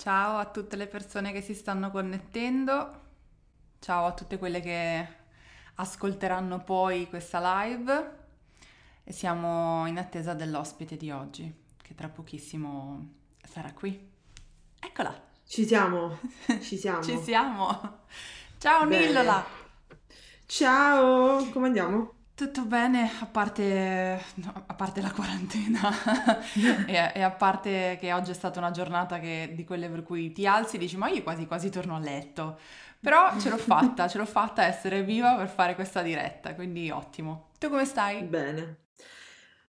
Ciao a tutte le persone che si stanno connettendo, ciao a tutte quelle che ascolteranno poi questa live e siamo in attesa dell'ospite di oggi che tra pochissimo sarà qui. Eccola! Ci siamo, ci siamo. Ci siamo! Ciao Bene. Nillola! Ciao, come andiamo? Tutto bene, a parte, no, a parte la quarantena e, e, a parte che oggi è stata una giornata che, di quelle per cui ti alzi e dici ma io quasi quasi torno a letto. Però ce l'ho fatta, ce l'ho fatta essere viva per fare questa diretta, quindi ottimo. Tu come stai? Bene.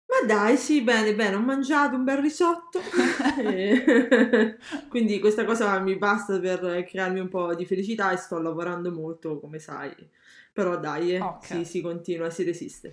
Ma dai, sì, bene, bene, ho mangiato un bel risotto, quindi questa cosa mi basta per crearmi un po' di felicità e sto lavorando molto, come sai però dai, eh, okay. si, si continua, si resiste.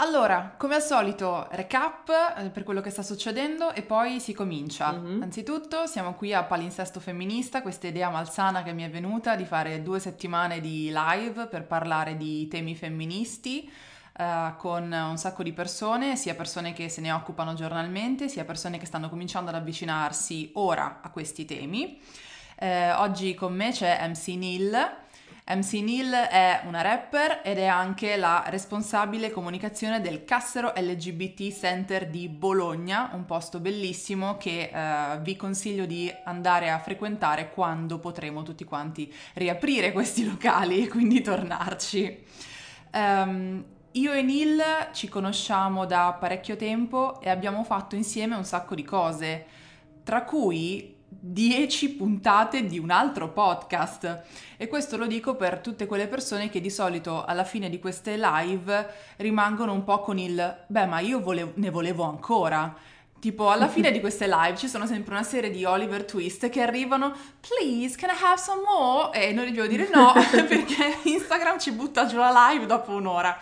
Allora, come al solito, recap eh, per quello che sta succedendo e poi si comincia. Mm-hmm. Anzitutto siamo qui a Palinsesto Femminista, questa idea malsana che mi è venuta di fare due settimane di live per parlare di temi femministi. Uh, con un sacco di persone, sia persone che se ne occupano giornalmente, sia persone che stanno cominciando ad avvicinarsi ora a questi temi. Uh, oggi con me c'è MC Neil, MC Neil è una rapper ed è anche la responsabile comunicazione del Cassero LGBT Center di Bologna, un posto bellissimo che eh, vi consiglio di andare a frequentare quando potremo tutti quanti riaprire questi locali e quindi tornarci. Um, io e Neil ci conosciamo da parecchio tempo e abbiamo fatto insieme un sacco di cose, tra cui 10 puntate di un altro podcast. E questo lo dico per tutte quelle persone che di solito alla fine di queste live rimangono un po' con il beh ma io volevo, ne volevo ancora tipo alla fine di queste live ci sono sempre una serie di Oliver Twist che arrivano please can I have some more? E noi dobbiamo dire no perché Instagram ci butta giù la live dopo un'ora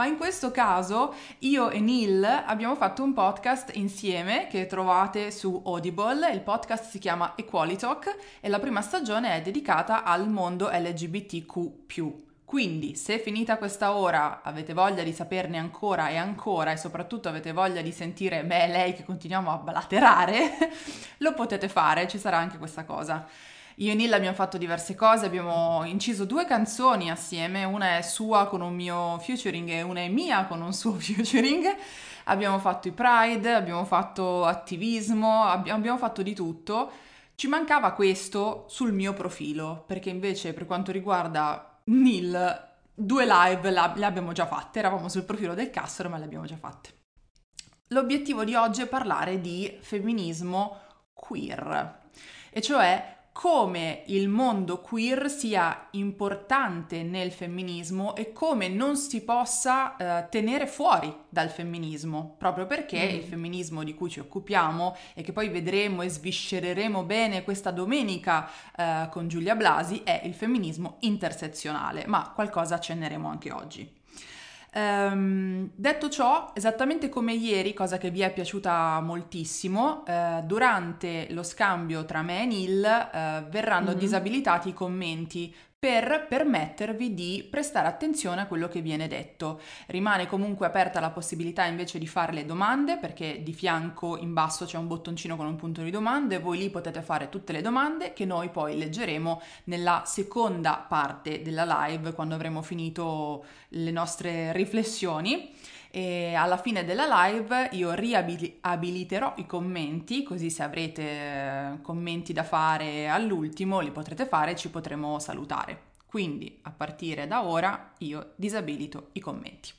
ma in questo caso io e Neil abbiamo fatto un podcast insieme che trovate su Audible, il podcast si chiama Equality Talk e la prima stagione è dedicata al mondo LGBTQ+. Quindi, se finita questa ora avete voglia di saperne ancora e ancora e soprattutto avete voglia di sentire me e lei che continuiamo a blaterare, lo potete fare, ci sarà anche questa cosa. Io e Nilla abbiamo fatto diverse cose, abbiamo inciso due canzoni assieme, una è sua con un mio featuring e una è mia con un suo featuring. Abbiamo fatto i Pride, abbiamo fatto attivismo, abbiamo fatto di tutto. Ci mancava questo sul mio profilo, perché invece per quanto riguarda Nil, due live le abbiamo già fatte, eravamo sul profilo del Cassero ma le abbiamo già fatte. L'obiettivo di oggi è parlare di femminismo queer, e cioè come il mondo queer sia importante nel femminismo e come non si possa eh, tenere fuori dal femminismo, proprio perché mm. il femminismo di cui ci occupiamo e che poi vedremo e sviscereremo bene questa domenica eh, con Giulia Blasi è il femminismo intersezionale, ma qualcosa accenneremo anche oggi. Um, detto ciò, esattamente come ieri, cosa che vi è piaciuta moltissimo, uh, durante lo scambio tra me e Neil uh, verranno mm-hmm. disabilitati i commenti per permettervi di prestare attenzione a quello che viene detto. Rimane comunque aperta la possibilità invece di fare le domande perché di fianco in basso c'è un bottoncino con un punto di domande, voi lì potete fare tutte le domande che noi poi leggeremo nella seconda parte della live quando avremo finito le nostre riflessioni e alla fine della live io riabiliterò i commenti così se avrete eh, commenti da fare all'ultimo li potrete fare e ci potremo salutare. Quindi a partire da ora io disabilito i commenti.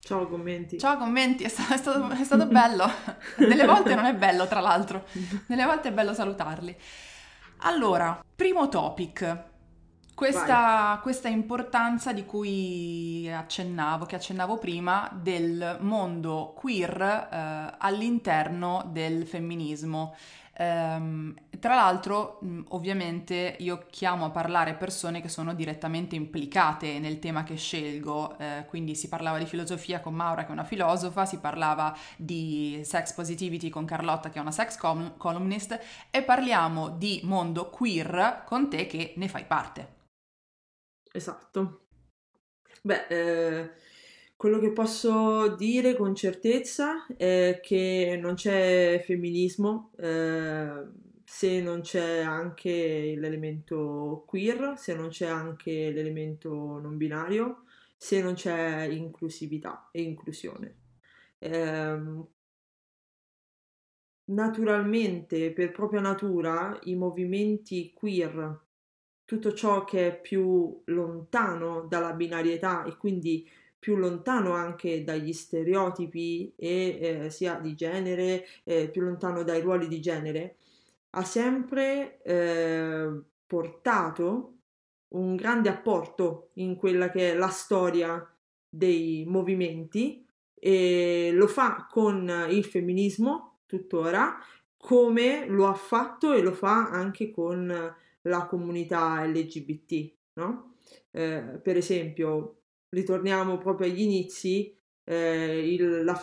Ciao commenti. Ciao commenti, è stato, è stato, è stato bello. Delle volte non è bello, tra l'altro. Delle volte è bello salutarli. Allora, primo topic. Questa, questa, importanza di cui accennavo, che accennavo prima, del mondo queer eh, all'interno del femminismo. Um, tra l'altro, ovviamente, io chiamo a parlare persone che sono direttamente implicate nel tema che scelgo, eh, quindi si parlava di filosofia con Maura, che è una filosofa, si parlava di sex positivity con Carlotta, che è una sex columnist, e parliamo di mondo queer con te che ne fai parte. Esatto. Beh, eh, quello che posso dire con certezza è che non c'è femminismo eh, se non c'è anche l'elemento queer, se non c'è anche l'elemento non binario, se non c'è inclusività e inclusione. Eh, naturalmente, per propria natura, i movimenti queer, tutto ciò che è più lontano dalla binarietà e quindi più lontano anche dagli stereotipi e eh, sia di genere, eh, più lontano dai ruoli di genere, ha sempre eh, portato un grande apporto in quella che è la storia dei movimenti e lo fa con il femminismo tuttora come lo ha fatto e lo fa anche con la comunità LGBT, no? Eh, per esempio, ritorniamo proprio agli inizi, eh, il, la,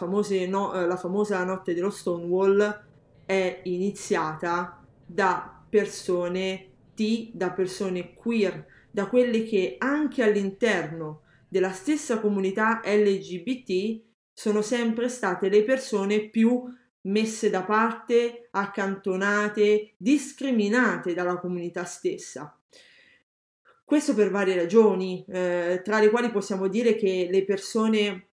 no, eh, la famosa notte dello Stonewall è iniziata da persone T, da persone queer, da quelle che anche all'interno della stessa comunità LGBT sono sempre state le persone più messe da parte, accantonate, discriminate dalla comunità stessa. Questo per varie ragioni, eh, tra le quali possiamo dire che le persone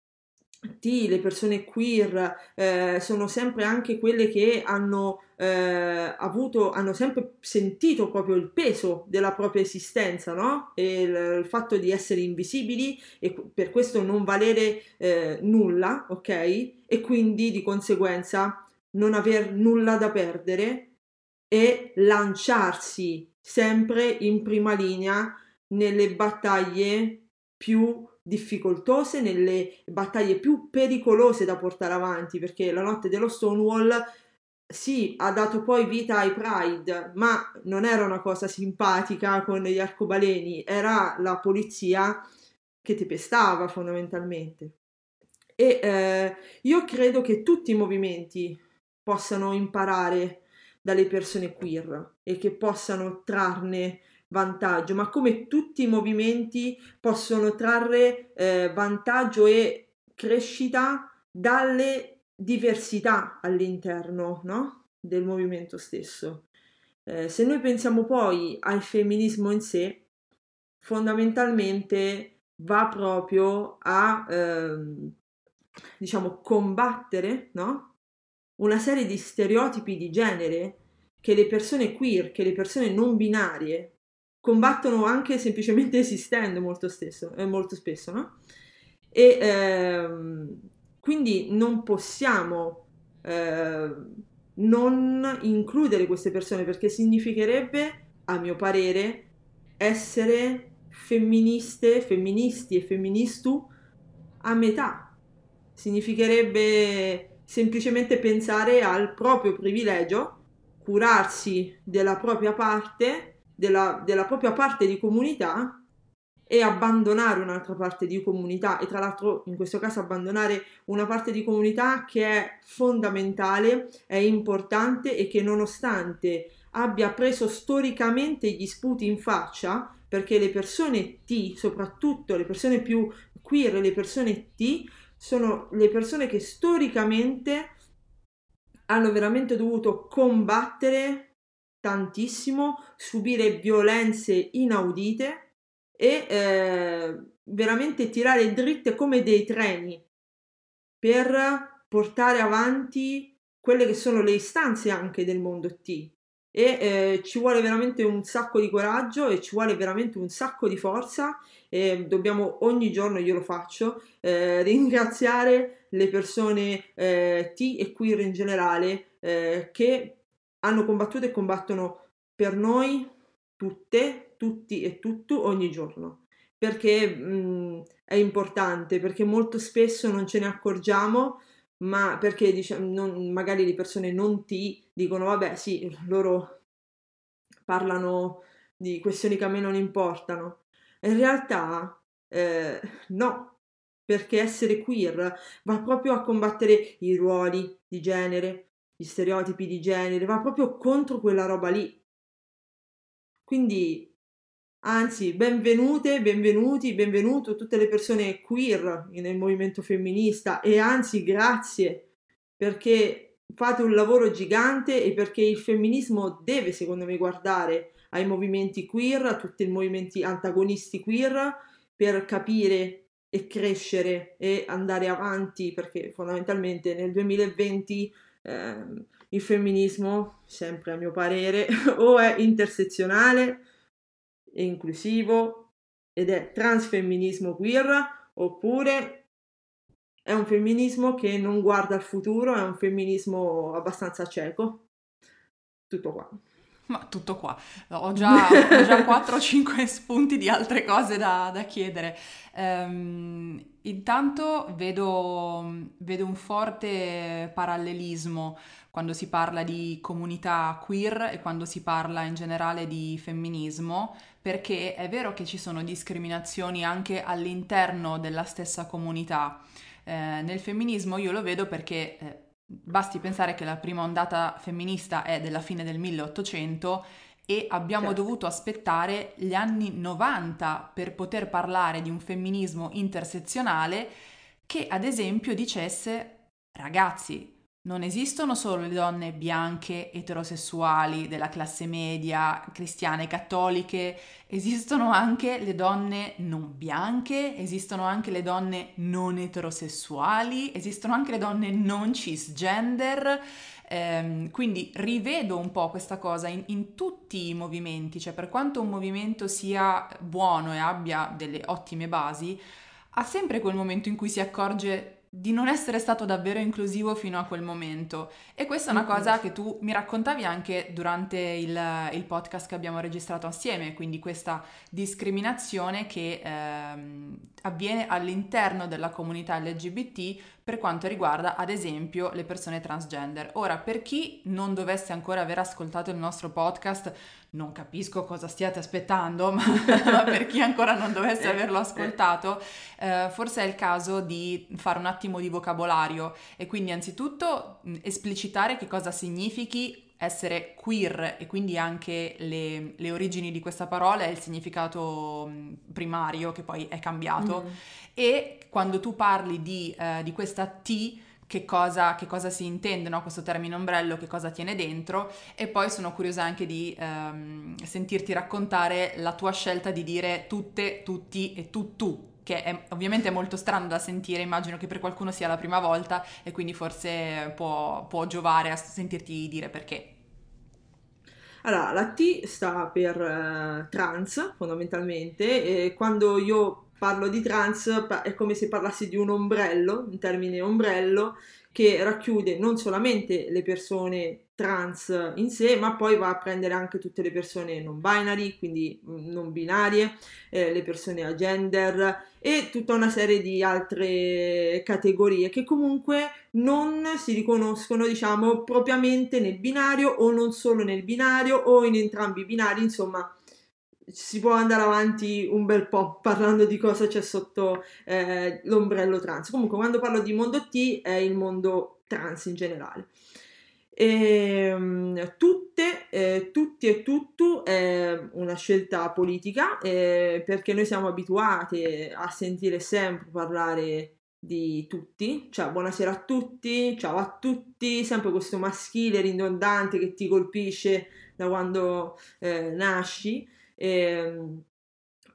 T, le persone queer, eh, sono sempre anche quelle che hanno eh, avuto, hanno sempre sentito proprio il peso della propria esistenza, no? E il, il fatto di essere invisibili e per questo non valere eh, nulla, ok? E quindi di conseguenza non aver nulla da perdere e lanciarsi sempre in prima linea nelle battaglie più difficoltose, nelle battaglie più pericolose da portare avanti, perché la notte dello Stonewall sì, ha dato poi vita ai Pride, ma non era una cosa simpatica con gli arcobaleni, era la polizia che ti pestava fondamentalmente. E eh, io credo che tutti i movimenti possano imparare dalle persone queer e che possano trarne vantaggio, ma come tutti i movimenti possono trarre eh, vantaggio e crescita dalle diversità all'interno no? del movimento stesso. Eh, se noi pensiamo poi al femminismo in sé, fondamentalmente va proprio a ehm, diciamo combattere no? una serie di stereotipi di genere che le persone queer, che le persone non binarie combattono anche semplicemente esistendo molto, stesso, eh, molto spesso, no? E ehm, quindi non possiamo eh, non includere queste persone perché significherebbe, a mio parere, essere femministe, femministi e femministu a metà. Significherebbe semplicemente pensare al proprio privilegio, curarsi della propria parte della, della propria parte di comunità e abbandonare un'altra parte di comunità e tra l'altro in questo caso abbandonare una parte di comunità che è fondamentale, è importante e che nonostante abbia preso storicamente gli sputi in faccia, perché le persone T, soprattutto le persone più queer, le persone T, sono le persone che storicamente hanno veramente dovuto combattere tantissimo, subire violenze inaudite e eh, veramente tirare dritte come dei treni per portare avanti quelle che sono le istanze anche del mondo T. E eh, ci vuole veramente un sacco di coraggio e ci vuole veramente un sacco di forza e dobbiamo ogni giorno, io lo faccio, eh, ringraziare le persone eh, T e queer in generale eh, che hanno combattuto e combattono per noi tutte, tutti e tutto ogni giorno. Perché mh, è importante, perché molto spesso non ce ne accorgiamo, ma perché diciamo, non, magari le persone non ti dicono vabbè sì, loro parlano di questioni che a me non importano. In realtà eh, no, perché essere queer va proprio a combattere i ruoli di genere, gli stereotipi di genere, va proprio contro quella roba lì. Quindi, anzi, benvenute, benvenuti, benvenuto tutte le persone queer nel movimento femminista e anzi, grazie perché fate un lavoro gigante e perché il femminismo deve, secondo me, guardare ai movimenti queer, a tutti i movimenti antagonisti queer, per capire e crescere e andare avanti, perché fondamentalmente nel 2020 eh, il femminismo, sempre a mio parere, o è intersezionale e inclusivo ed è transfemminismo queer, oppure è un femminismo che non guarda al futuro, è un femminismo abbastanza cieco. Tutto qua. Ma tutto qua, ho già, ho già 4 o 5 spunti di altre cose da, da chiedere. Um, intanto vedo, vedo, un forte parallelismo quando si parla di comunità queer e quando si parla in generale di femminismo, perché è vero che ci sono discriminazioni anche all'interno della stessa comunità. Eh, nel femminismo io lo vedo perché eh, basti pensare che la prima ondata femminista è della fine del 1800 e abbiamo certo. dovuto aspettare gli anni 90 per poter parlare di un femminismo intersezionale che ad esempio dicesse ragazzi non esistono solo le donne bianche, eterosessuali, della classe media, cristiane, cattoliche, esistono anche le donne non bianche, esistono anche le donne non eterosessuali, esistono anche le donne non cisgender. Ehm, quindi rivedo un po' questa cosa in, in tutti i movimenti, cioè per quanto un movimento sia buono e abbia delle ottime basi, ha sempre quel momento in cui si accorge di non essere stato davvero inclusivo fino a quel momento. E questa è una cosa che tu mi raccontavi anche durante il, il podcast che abbiamo registrato assieme, quindi questa discriminazione che ehm, avviene all'interno della comunità LGBT per quanto riguarda ad esempio le persone transgender. Ora, per chi non dovesse ancora aver ascoltato il nostro podcast, non capisco cosa stiate aspettando, ma, ma per chi ancora non dovesse averlo ascoltato, eh, forse è il caso di fare un attimo di vocabolario e quindi anzitutto esplicitare che cosa significhi essere queer e quindi anche le, le, origini di questa parola e il significato primario che poi è cambiato. Mm. E quando tu parli di, eh, di questa T, che cosa, che cosa, si intende, no? questo termine ombrello, che cosa tiene dentro e poi sono curiosa anche di ehm, sentirti raccontare la tua scelta di dire tutte, tutti e tu tu, che è ovviamente molto strano da sentire, immagino che per qualcuno sia la prima volta e quindi forse può, può giovare a sentirti dire perché. Allora, la T sta per uh, trans fondamentalmente e quando io parlo di trans è come se parlassi di un ombrello, un termine ombrello, che racchiude non solamente le persone trans in sé, ma poi va a prendere anche tutte le persone non binary, quindi mm, non binarie, eh, le persone a gender e tutta una serie di altre categorie che comunque non si riconoscono, diciamo, propriamente nel binario o non solo nel binario o in entrambi i binari, insomma, si può andare avanti un bel po' parlando di cosa c'è sotto eh, l'ombrello trans. Comunque, quando parlo di mondo T è il mondo trans in generale. E, ehm, tutte, eh, tutti e tutto è una scelta politica eh, perché noi siamo abituati a sentire sempre parlare di tutti, cioè buonasera a tutti, ciao a tutti, sempre questo maschile ridondante che ti colpisce da quando eh, nasci eh,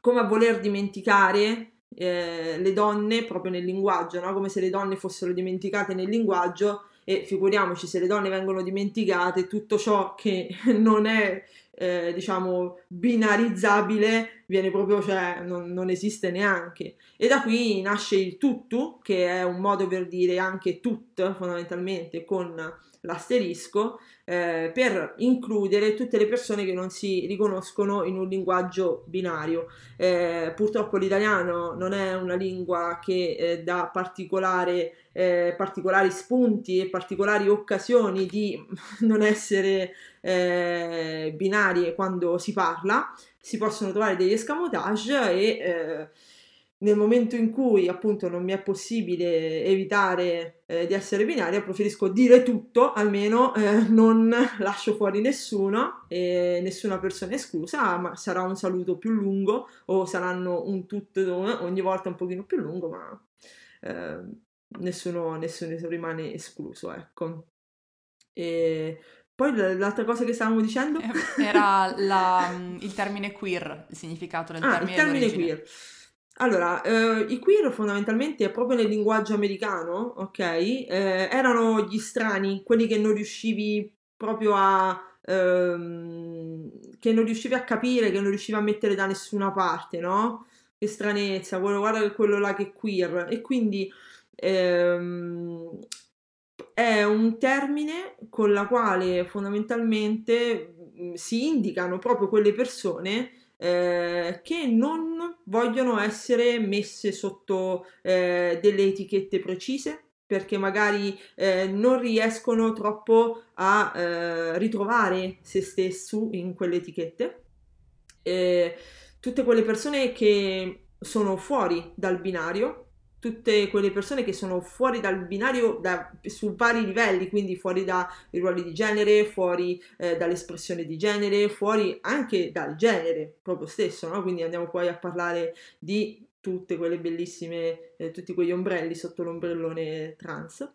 come a voler dimenticare eh, le donne proprio nel linguaggio, no? come se le donne fossero dimenticate nel linguaggio e figuriamoci se le donne vengono dimenticate, tutto ciò che non è eh, diciamo binarizzabile viene proprio, cioè non, non, esiste neanche. E da qui nasce il tutto, che è un modo per dire anche tut fondamentalmente con l'asterisco, eh, per includere tutte le persone che non si riconoscono in un linguaggio binario. Eh, purtroppo l'italiano non è una lingua che eh, dà particolare, eh, particolari spunti e particolari occasioni di non essere eh, binarie quando si parla, si possono trovare degli escamotage e eh, nel momento in cui appunto non mi è possibile evitare eh, di essere binaria, preferisco dire tutto, almeno eh, non lascio fuori nessuno e nessuna persona esclusa, ma sarà un saluto più lungo o saranno un tutto ogni volta un pochino più lungo, ma eh, nessuno, nessuno rimane escluso, ecco. E poi l'altra cosa che stavamo dicendo? Era la, mm, il termine queer, il significato del ah, termine. il termine queer. Allora, eh, i queer fondamentalmente, proprio nel linguaggio americano, ok, eh, erano gli strani, quelli che non riuscivi proprio a... Ehm, che non riuscivi a capire, che non riuscivi a mettere da nessuna parte, no? Che stranezza, quello, guarda quello là che è queer. E quindi ehm, è un termine con la quale fondamentalmente mm, si indicano proprio quelle persone eh, che non vogliono essere messe sotto eh, delle etichette precise perché magari eh, non riescono troppo a eh, ritrovare se stesso in quelle etichette. tutte quelle persone che sono fuori dal binario tutte quelle persone che sono fuori dal binario da, su vari livelli, quindi fuori dai ruoli di genere, fuori eh, dall'espressione di genere, fuori anche dal genere proprio stesso, no? quindi andiamo poi a parlare di tutte quelle bellissime, eh, tutti quegli ombrelli sotto l'ombrellone trans.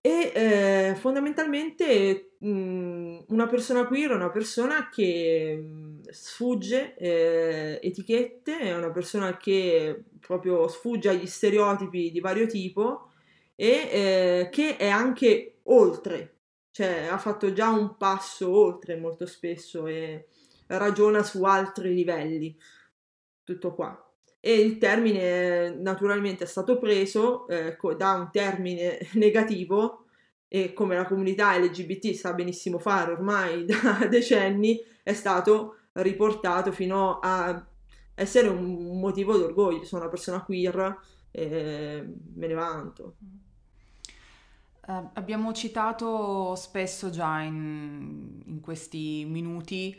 E eh, fondamentalmente mh, mm, una persona queer è una persona che mh, mm, sfugge eh, etichette, è una persona che proprio sfugge agli stereotipi di vario tipo e eh, che è anche oltre, cioè ha fatto già un passo oltre molto spesso e ragiona su altri livelli. Tutto qua e il termine naturalmente è stato preso eh, da un termine negativo e come la comunità LGBT sa benissimo fare ormai da decenni è stato riportato fino a essere un motivo d'orgoglio. Sono una persona queer e me ne vanto. Uh, abbiamo citato spesso già in, in questi minuti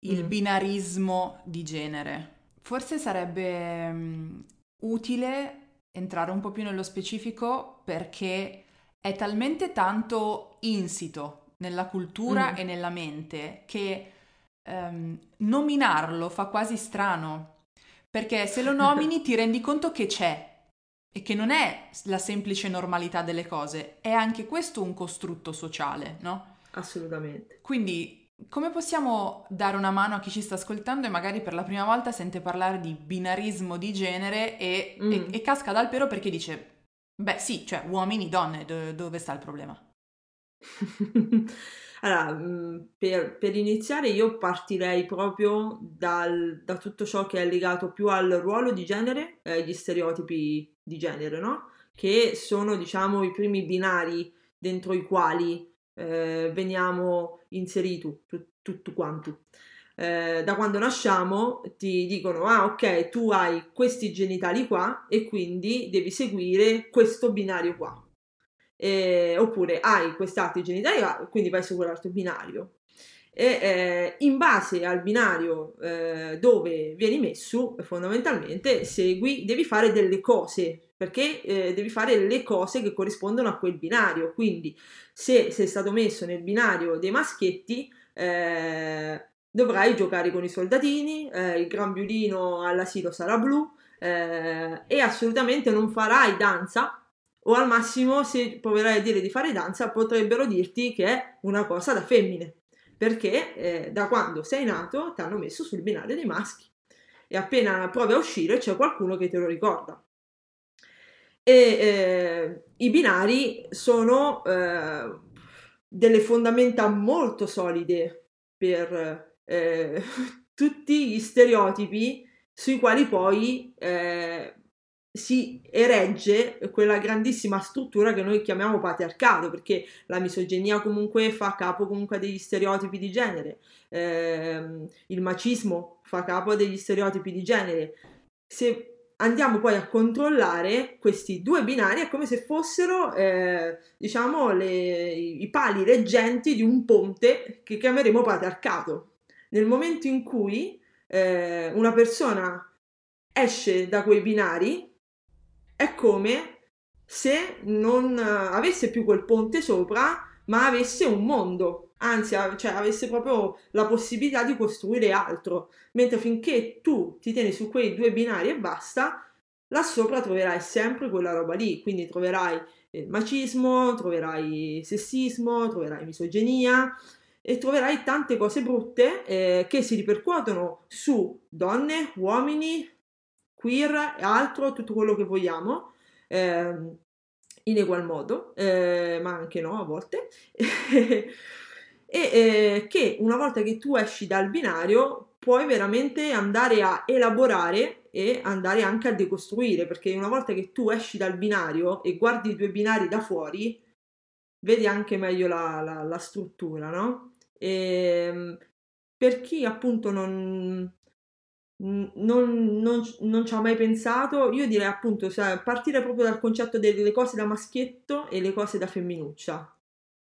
il mm. binarismo di genere Forse sarebbe um, utile entrare un po' più nello specifico perché è talmente tanto insito nella cultura mm. e nella mente che um, nominarlo fa quasi strano. Perché se lo nomini ti rendi conto che c'è e che non è la semplice normalità delle cose, è anche questo un costrutto sociale, no? Assolutamente. Quindi come possiamo dare una mano a chi ci sta ascoltando e magari per la prima volta sente parlare di binarismo di genere e, mm. e, e casca dal pero perché dice, beh sì, cioè uomini, donne, do, dove sta il problema? allora, mm, per, per, iniziare io partirei proprio dal, da tutto ciò che è legato più al ruolo di genere, e agli stereotipi di genere, no? Che sono, diciamo, i primi binari dentro i quali eh, veniamo inseriti tutto quanto. Eh, da quando nasciamo ti dicono ah ok tu hai questi genitali qua e quindi devi seguire questo binario qua eh, oppure hai genitali qua quindi vai a seguire l'altro binario e eh, in base al binario eh, dove vieni messo fondamentalmente segui devi fare delle cose perché eh, devi fare le cose che corrispondono a quel binario. Quindi, se sei stato messo nel binario dei maschietti, eh, dovrai giocare con i soldatini, eh, il gran violino all'asilo sarà blu eh, e assolutamente non farai danza. O al massimo, se proverai a dire di fare danza, potrebbero dirti che è una cosa da femmine, perché eh, da quando sei nato ti hanno messo sul binario dei maschi. E appena provi a uscire c'è qualcuno che te lo ricorda. E eh, i binari sono eh, delle fondamenta molto solide per eh, tutti gli stereotipi sui quali poi eh, si eregge quella grandissima struttura che noi chiamiamo patriarcato, perché la misoginia comunque fa capo comunque a degli stereotipi di genere, eh, il macismo fa capo a degli stereotipi di genere. Se andiamo poi a controllare questi due binari è come se fossero, eh, diciamo, le, i pali reggenti di un ponte che chiameremo patriarcato. Nel momento in cui eh, una persona esce da quei binari, è come se non avesse più quel ponte sopra, ma avesse un mondo. Anzi cioè, avesse proprio la possibilità di costruire altro, mentre finché tu ti tieni su quei due binari e basta, là sopra troverai sempre quella roba lì, quindi troverai il macismo, troverai sessismo, troverai misoginia e troverai tante cose brutte eh, che si ripercuotono su donne, uomini, queer e altro, tutto quello che vogliamo. Eh, in egual modo, eh, ma anche no a volte, e eh, che una volta che tu esci dal binario puoi veramente andare a elaborare e andare anche a decostruire, perché una volta che tu esci dal binario e guardi i due binari da fuori, vedi anche meglio la, la, la struttura, no? E, ehm, per chi appunto non, non, non, non, ci ho mai pensato, io direi appunto cioè, partire proprio dal concetto delle cose da maschietto e le cose da femminuccia,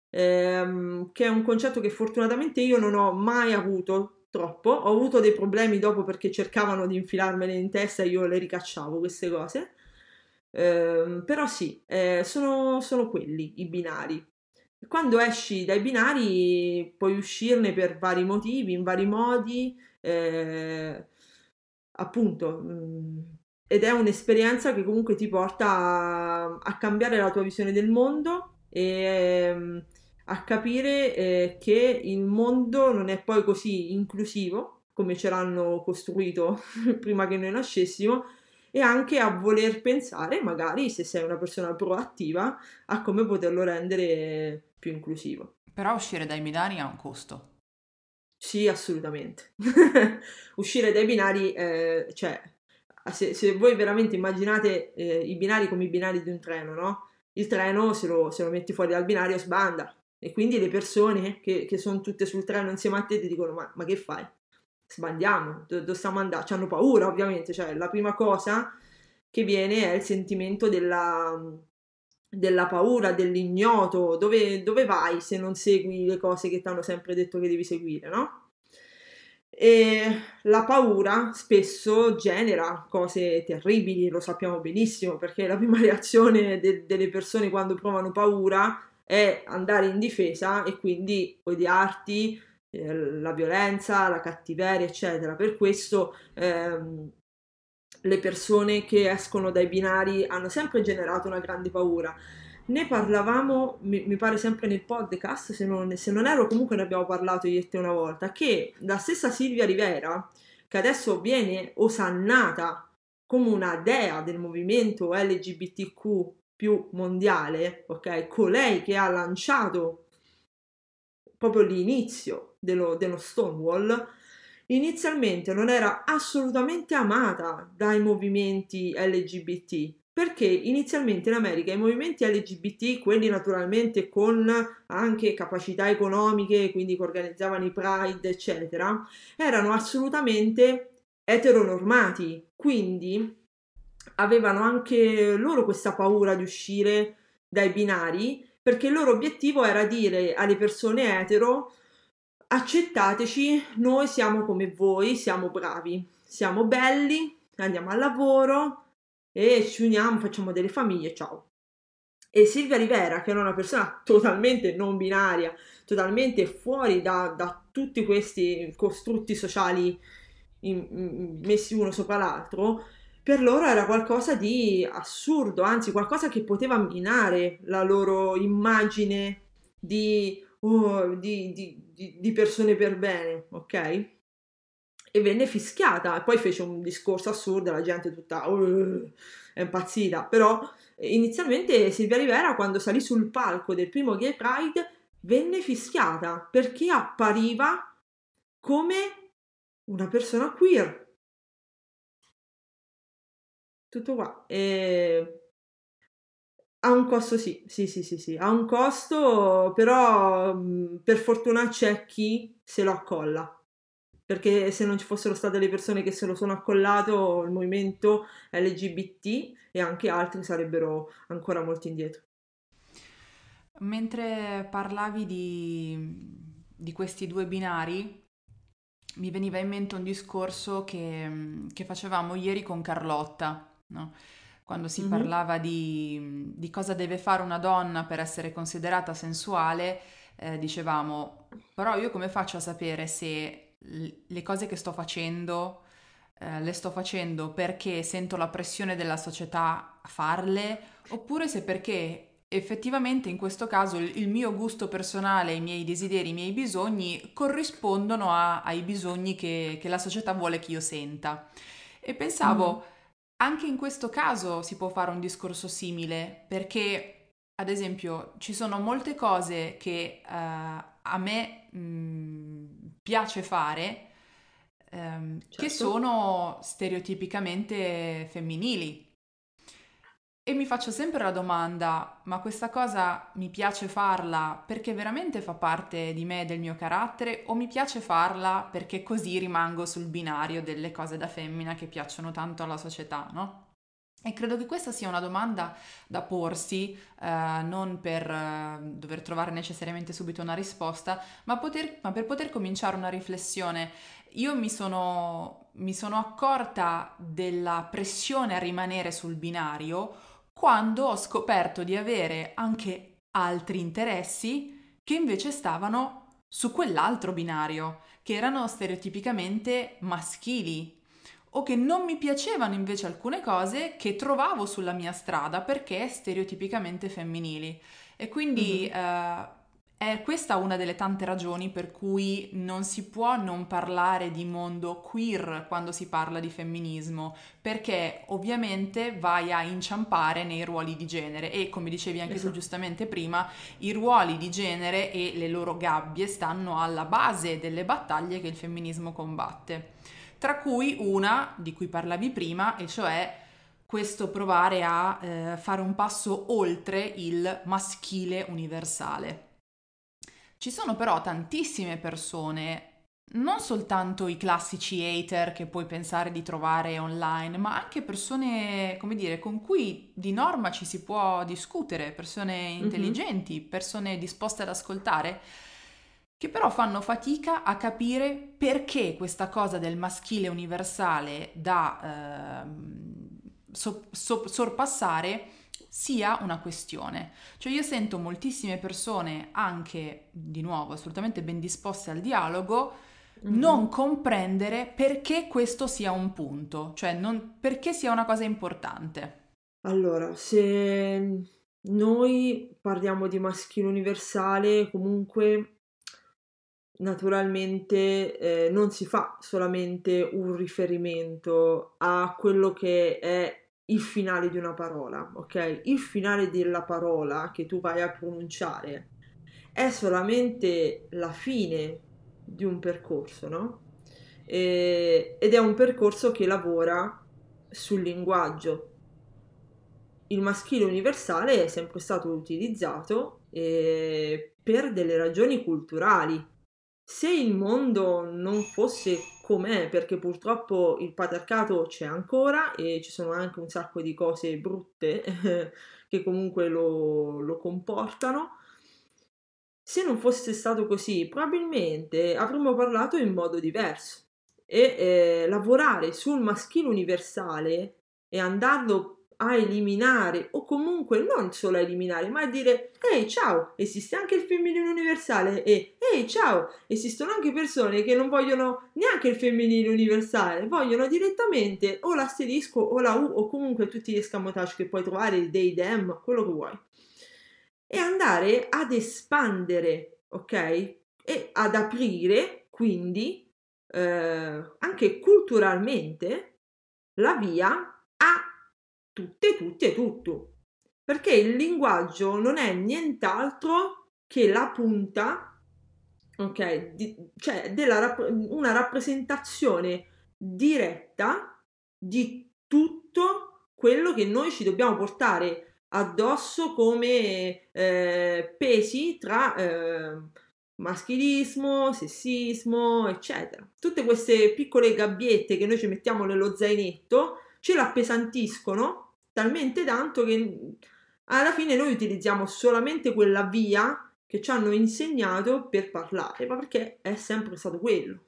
ehm, che è un concetto che fortunatamente io non ho mai avuto troppo, ho avuto dei problemi dopo perché cercavano di infilarmele in testa e io le ricacciavo queste cose, ehm, però sì, eh, sono, sono quelli i binari. Quando esci dai binari puoi uscirne per vari motivi, in vari modi. Eh, appunto, mhmm, ed è un'esperienza che comunque ti porta a, a cambiare la tua visione del mondo e ehm, a capire eh, che il mondo non è poi così inclusivo come ce l'hanno costruito prima che noi nascessimo e anche a voler pensare, magari se sei una persona proattiva, a come poterlo rendere più inclusivo. Però uscire dai binari ha un costo. Sì, assolutamente. Uscire dai binari, eh, cioè, se, se, voi veramente immaginate eh, i binari come i binari di un treno, no? Il treno, se lo, se lo, metti fuori dal binario, sbanda. E quindi le persone che, che sono tutte sul treno insieme a te ti dicono: Ma, ma che fai? Sbandiamo, dove do stiamo andando? Hanno paura, ovviamente. Cioè, la prima cosa che viene è il sentimento della, della paura, dell'ignoto, dove, dove, vai se non segui le cose che ti hanno sempre detto che devi seguire, no? E la paura spesso genera cose terribili, lo sappiamo benissimo, perché la prima reazione de- delle persone quando provano paura è andare in difesa e quindi odiarti, eh, la violenza, la cattiveria, eccetera. Per questo ehm, le persone che escono dai binari hanno sempre generato una grande paura. Ne parlavamo, mi, mi pare sempre nel podcast, se non, se non, ero comunque ne abbiamo parlato io e te una volta, che la stessa Silvia Rivera, che adesso viene osannata come una dea del movimento LGBTQ più mondiale, ok? Colei che ha lanciato proprio l'inizio dello, dello Stonewall, inizialmente non era assolutamente amata dai movimenti LGBT, perché inizialmente in America i movimenti LGBT, quelli naturalmente con anche capacità economiche, quindi che organizzavano i Pride, eccetera, erano assolutamente eteronormati, quindi avevano anche loro questa paura di uscire dai binari, perché il loro obiettivo era dire alle persone etero accettateci, noi siamo come voi, siamo bravi, siamo belli, andiamo al lavoro e ci uniamo, facciamo delle famiglie, ciao. E Silvia Rivera, che era una persona totalmente non binaria, totalmente fuori da, da tutti questi costrutti sociali in, in, messi uno sopra l'altro, per loro era qualcosa di assurdo, anzi qualcosa che poteva minare la loro immagine di oh, di, di, di, persone per bene, ok? E venne fischiata, e poi fece un discorso assurdo, la gente tutta oh, è impazzita, però inizialmente Silvia Rivera quando salì sul palco del primo Gay Pride venne fischiata perché appariva come una persona queer. Tutto qua. E ha un costo, sì, sì, sì, sì, sì, ha un costo, però per fortuna c'è chi se lo accolla. Perché se non ci fossero state le persone che se lo sono accollato, il movimento LGBT e anche altri sarebbero ancora molto indietro. Mentre parlavi di, di questi due binari, mi veniva in mente un discorso che, che facevamo ieri con Carlotta, no? Quando si mm-hmm. parlava di, di, cosa deve fare una donna per essere considerata sensuale, eh, dicevamo, però io come faccio a sapere se le cose che sto facendo eh, le sto facendo perché sento la pressione della società a farle, oppure se perché effettivamente in questo caso il, mio gusto personale, i miei desideri, i miei bisogni corrispondono a, ai bisogni che, che, la società vuole che io senta. E pensavo. Anche in questo caso si può fare un discorso simile, perché ad esempio ci sono molte cose che uh, a me mh, mm, piace fare, ehm, certo. che sono stereotipicamente femminili. E mi faccio sempre la domanda, ma questa cosa mi piace farla perché veramente fa parte di me, del mio carattere, o mi piace farla perché così rimango sul binario delle cose da femmina che piacciono tanto alla società, no? E credo che questa sia una domanda da porsi, eh, non per eh, dover trovare necessariamente subito una risposta, ma, poter, ma, per poter cominciare una riflessione. Io mi sono, mi sono accorta della pressione a rimanere sul binario quando ho scoperto di avere anche altri interessi che invece stavano su quell'altro binario, che erano stereotipicamente maschili, o che non mi piacevano invece alcune cose che trovavo sulla mia strada perché stereotipicamente femminili. E quindi mm-hmm. eh, è questa una delle tante ragioni per cui non si può non parlare di mondo queer quando si parla di femminismo, perché ovviamente vai a inciampare nei ruoli di genere e come dicevi anche esatto. tu giustamente prima, i ruoli di genere e le loro gabbie stanno alla base delle battaglie che il femminismo combatte tra cui una di cui parlavi prima, e cioè questo provare a eh, fare un passo oltre il maschile universale. Ci sono però tantissime persone, non soltanto i classici hater che puoi pensare di trovare online, ma anche persone, come dire, con cui di norma ci si può discutere, persone mhm. intelligenti, mm-hmm. persone disposte ad ascoltare, che però fanno fatica a capire perché questa cosa del maschile universale da eh, so, so, sorpassare sia una questione. Cioè io sento moltissime persone, anche di nuovo assolutamente ben disposte al dialogo, mm-hmm. non comprendere perché questo sia un punto, cioè non, perché sia una cosa importante. Allora, se noi parliamo di maschile universale, comunque naturalmente eh, non si fa solamente un riferimento a quello che è il finale di una parola, ok? Il finale della parola che tu vai a pronunciare è solamente la fine di un percorso, no? E, ed è un percorso che lavora sul linguaggio. Il maschile universale è sempre stato utilizzato eh, per delle ragioni culturali, se il mondo non fosse com'è, perché purtroppo il patriarcato c'è ancora e ci sono anche un sacco di cose brutte che comunque lo, lo comportano, se non fosse stato così, probabilmente avremmo parlato in modo diverso. E eh, lavorare sul maschile universale e andarlo a eliminare o comunque non solo a eliminare ma a dire ehi ciao esiste anche il femminile universale? E ehi ciao esistono anche persone che non vogliono neanche il femminile universale vogliono direttamente o l'asterisco o la U o comunque tutti gli escamotage che puoi trovare dei dem quello che vuoi. E andare ad espandere ok? E ad aprire quindi eh, anche culturalmente la via a tutte, tutti e tutto. Perché il linguaggio non è nient'altro che la punta, ok, di, cioè della, una rappresentazione diretta di tutto quello che noi ci dobbiamo portare addosso come eh, pesi tra eh, maschilismo, sessismo, eccetera. Tutte queste piccole gabbiette che noi ci mettiamo nello zainetto ce l'appesantiscono talmente tanto che alla fine noi utilizziamo solamente quella via che ci hanno insegnato per parlare, ma perché è sempre stato quello.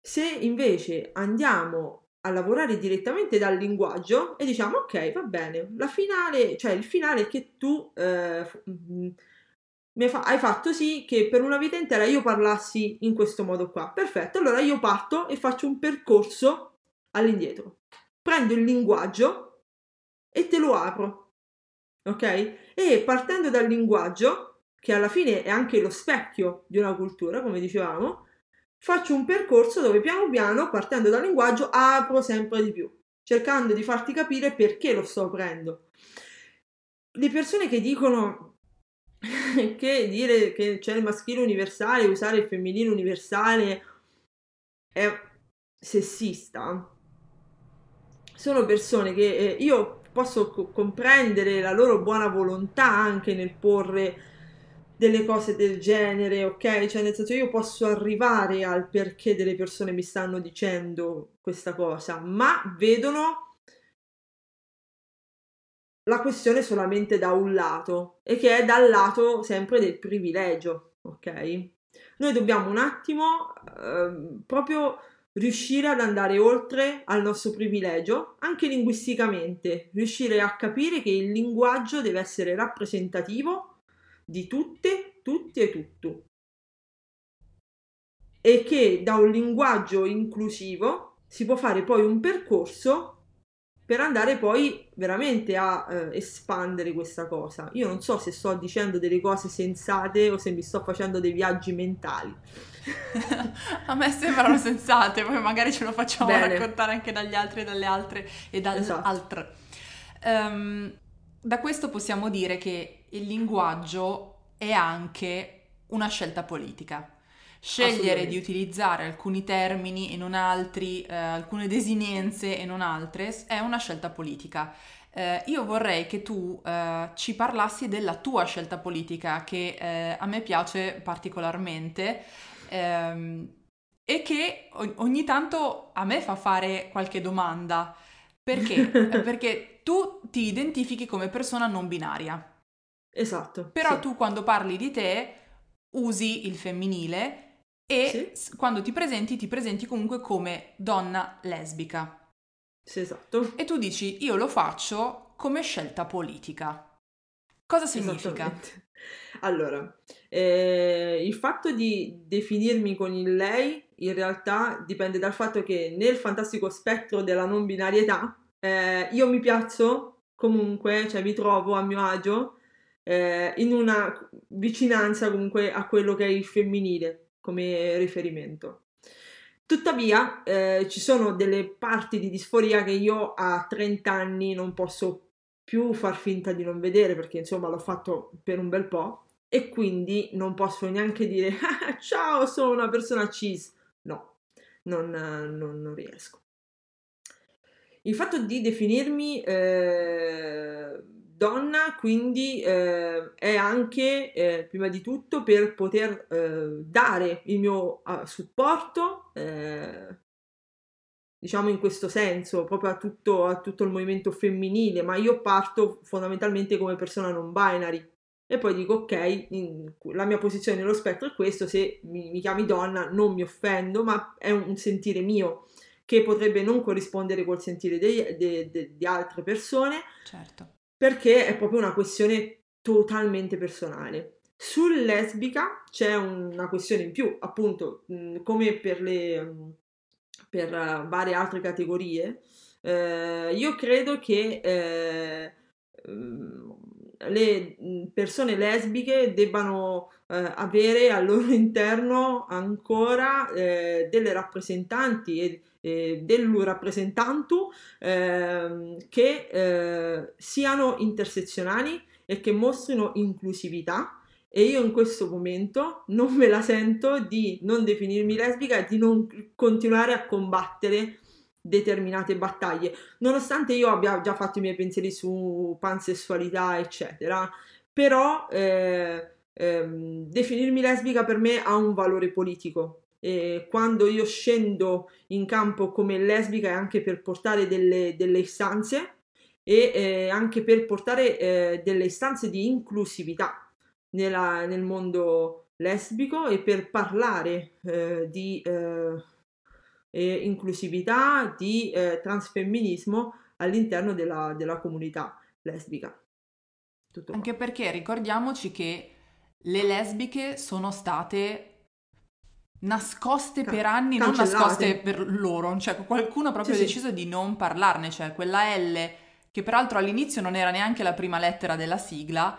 Se invece andiamo a lavorare direttamente dal linguaggio e diciamo ok, va bene, la finale, cioè il finale che tu eh, mi fa- hai fatto sì che per una vita intera io parlassi in questo modo qua. Perfetto, allora io parto e faccio un percorso all'indietro. Prendo il linguaggio e te lo apro. Ok? E partendo dal linguaggio, che alla fine è anche lo specchio di una cultura, come dicevamo, faccio un percorso dove piano piano, partendo dal linguaggio, apro sempre di più, cercando di farti capire perché lo sto aprendo. Le persone che dicono che dire che c'è il maschile universale, usare il femminile universale è sessista, sono persone che eh, io posso co- comprendere la loro buona volontà anche nel porre delle cose del genere, ok? Cioè, nel senso, io posso arrivare al perché delle persone mi stanno dicendo questa cosa, ma vedono la questione solamente da un lato e che è dal lato sempre del privilegio, ok? Noi dobbiamo un attimo eh, proprio riuscire ad andare oltre al nostro privilegio, anche linguisticamente, riuscire a capire che il linguaggio deve essere rappresentativo di tutte, tutti e tutto. E che da un linguaggio inclusivo si può fare poi un percorso per andare poi veramente a eh, espandere questa cosa. Io non so se sto dicendo delle cose sensate o se mi sto facendo dei viaggi mentali. a me sembrano sensate, poi magari ce lo facciamo Bene. raccontare anche dagli altri e dalle altre e dall'altre. Esatto. Um, da questo possiamo dire che il linguaggio è anche una scelta politica scegliere di utilizzare alcuni termini e non altri, eh, alcune desinenze e non altre, è una scelta politica. Eh, io vorrei che tu eh, ci parlassi della tua scelta politica, che eh, a me piace particolarmente ehm, e che ogni tanto a me fa fare qualche domanda. Perché? Perché tu ti identifichi come persona non binaria. Esatto. Però sì. tu quando parli di te usi il femminile e sì. quando ti presenti, ti presenti comunque come donna lesbica. Sì, esatto. E tu dici, io lo faccio come scelta politica. Cosa significa? Allora, eh, il fatto di definirmi con il lei in realtà dipende dal fatto che nel fantastico spettro della non binarietà eh, io mi piazzo comunque, cioè mi trovo a mio agio eh, in una vicinanza comunque a quello che è il femminile come riferimento. Tuttavia, eh, ci sono delle parti di disforia che io a 30 anni non posso più far finta di non vedere perché insomma l'ho fatto per un bel po' e quindi non posso neanche dire ah, ciao sono una persona cis no non, non, non riesco il fatto di definirmi eh, donna quindi eh, è anche eh, prima di tutto per poter eh, dare il mio uh, supporto eh, diciamo in questo senso proprio a tutto, a tutto, il movimento femminile ma io parto fondamentalmente come persona non binary. E poi dico ok in, la mia posizione nello spettro è questo se mi, mi chiami donna non mi offendo ma è un, un sentire mio che potrebbe non corrispondere col sentire di altre persone. Certo perché è proprio una questione totalmente personale. Sul lesbica c'è una questione in più, appunto, come per le per varie altre categorie. Eh, io credo che eh, le persone lesbiche debbano eh, avere al loro interno ancora eh, delle rappresentanti e eh, del rappresentantu eh, che eh, siano intersezionali e che mostrino inclusività. E io in questo momento non me la sento di non definirmi lesbica e di non continuare a combattere determinate battaglie, nonostante io abbia già fatto i miei pensieri su pansessualità, eccetera, però eh, ehm, definirmi lesbica per me ha un valore politico eh, quando io scendo in campo come lesbica è anche per portare delle, delle istanze e eh, anche per portare eh, delle istanze di inclusività nella, nel mondo lesbico e per parlare eh, di eh, inclusività, di eh, transfemminismo all'interno della, della comunità lesbica. Tutto anche perché ricordiamoci che le lesbiche sono state nascoste per anni, non nascoste per loro, cioè qualcuno proprio sì, ha deciso sì. di non parlarne, cioè quella L che peraltro all'inizio non era neanche la prima lettera della sigla,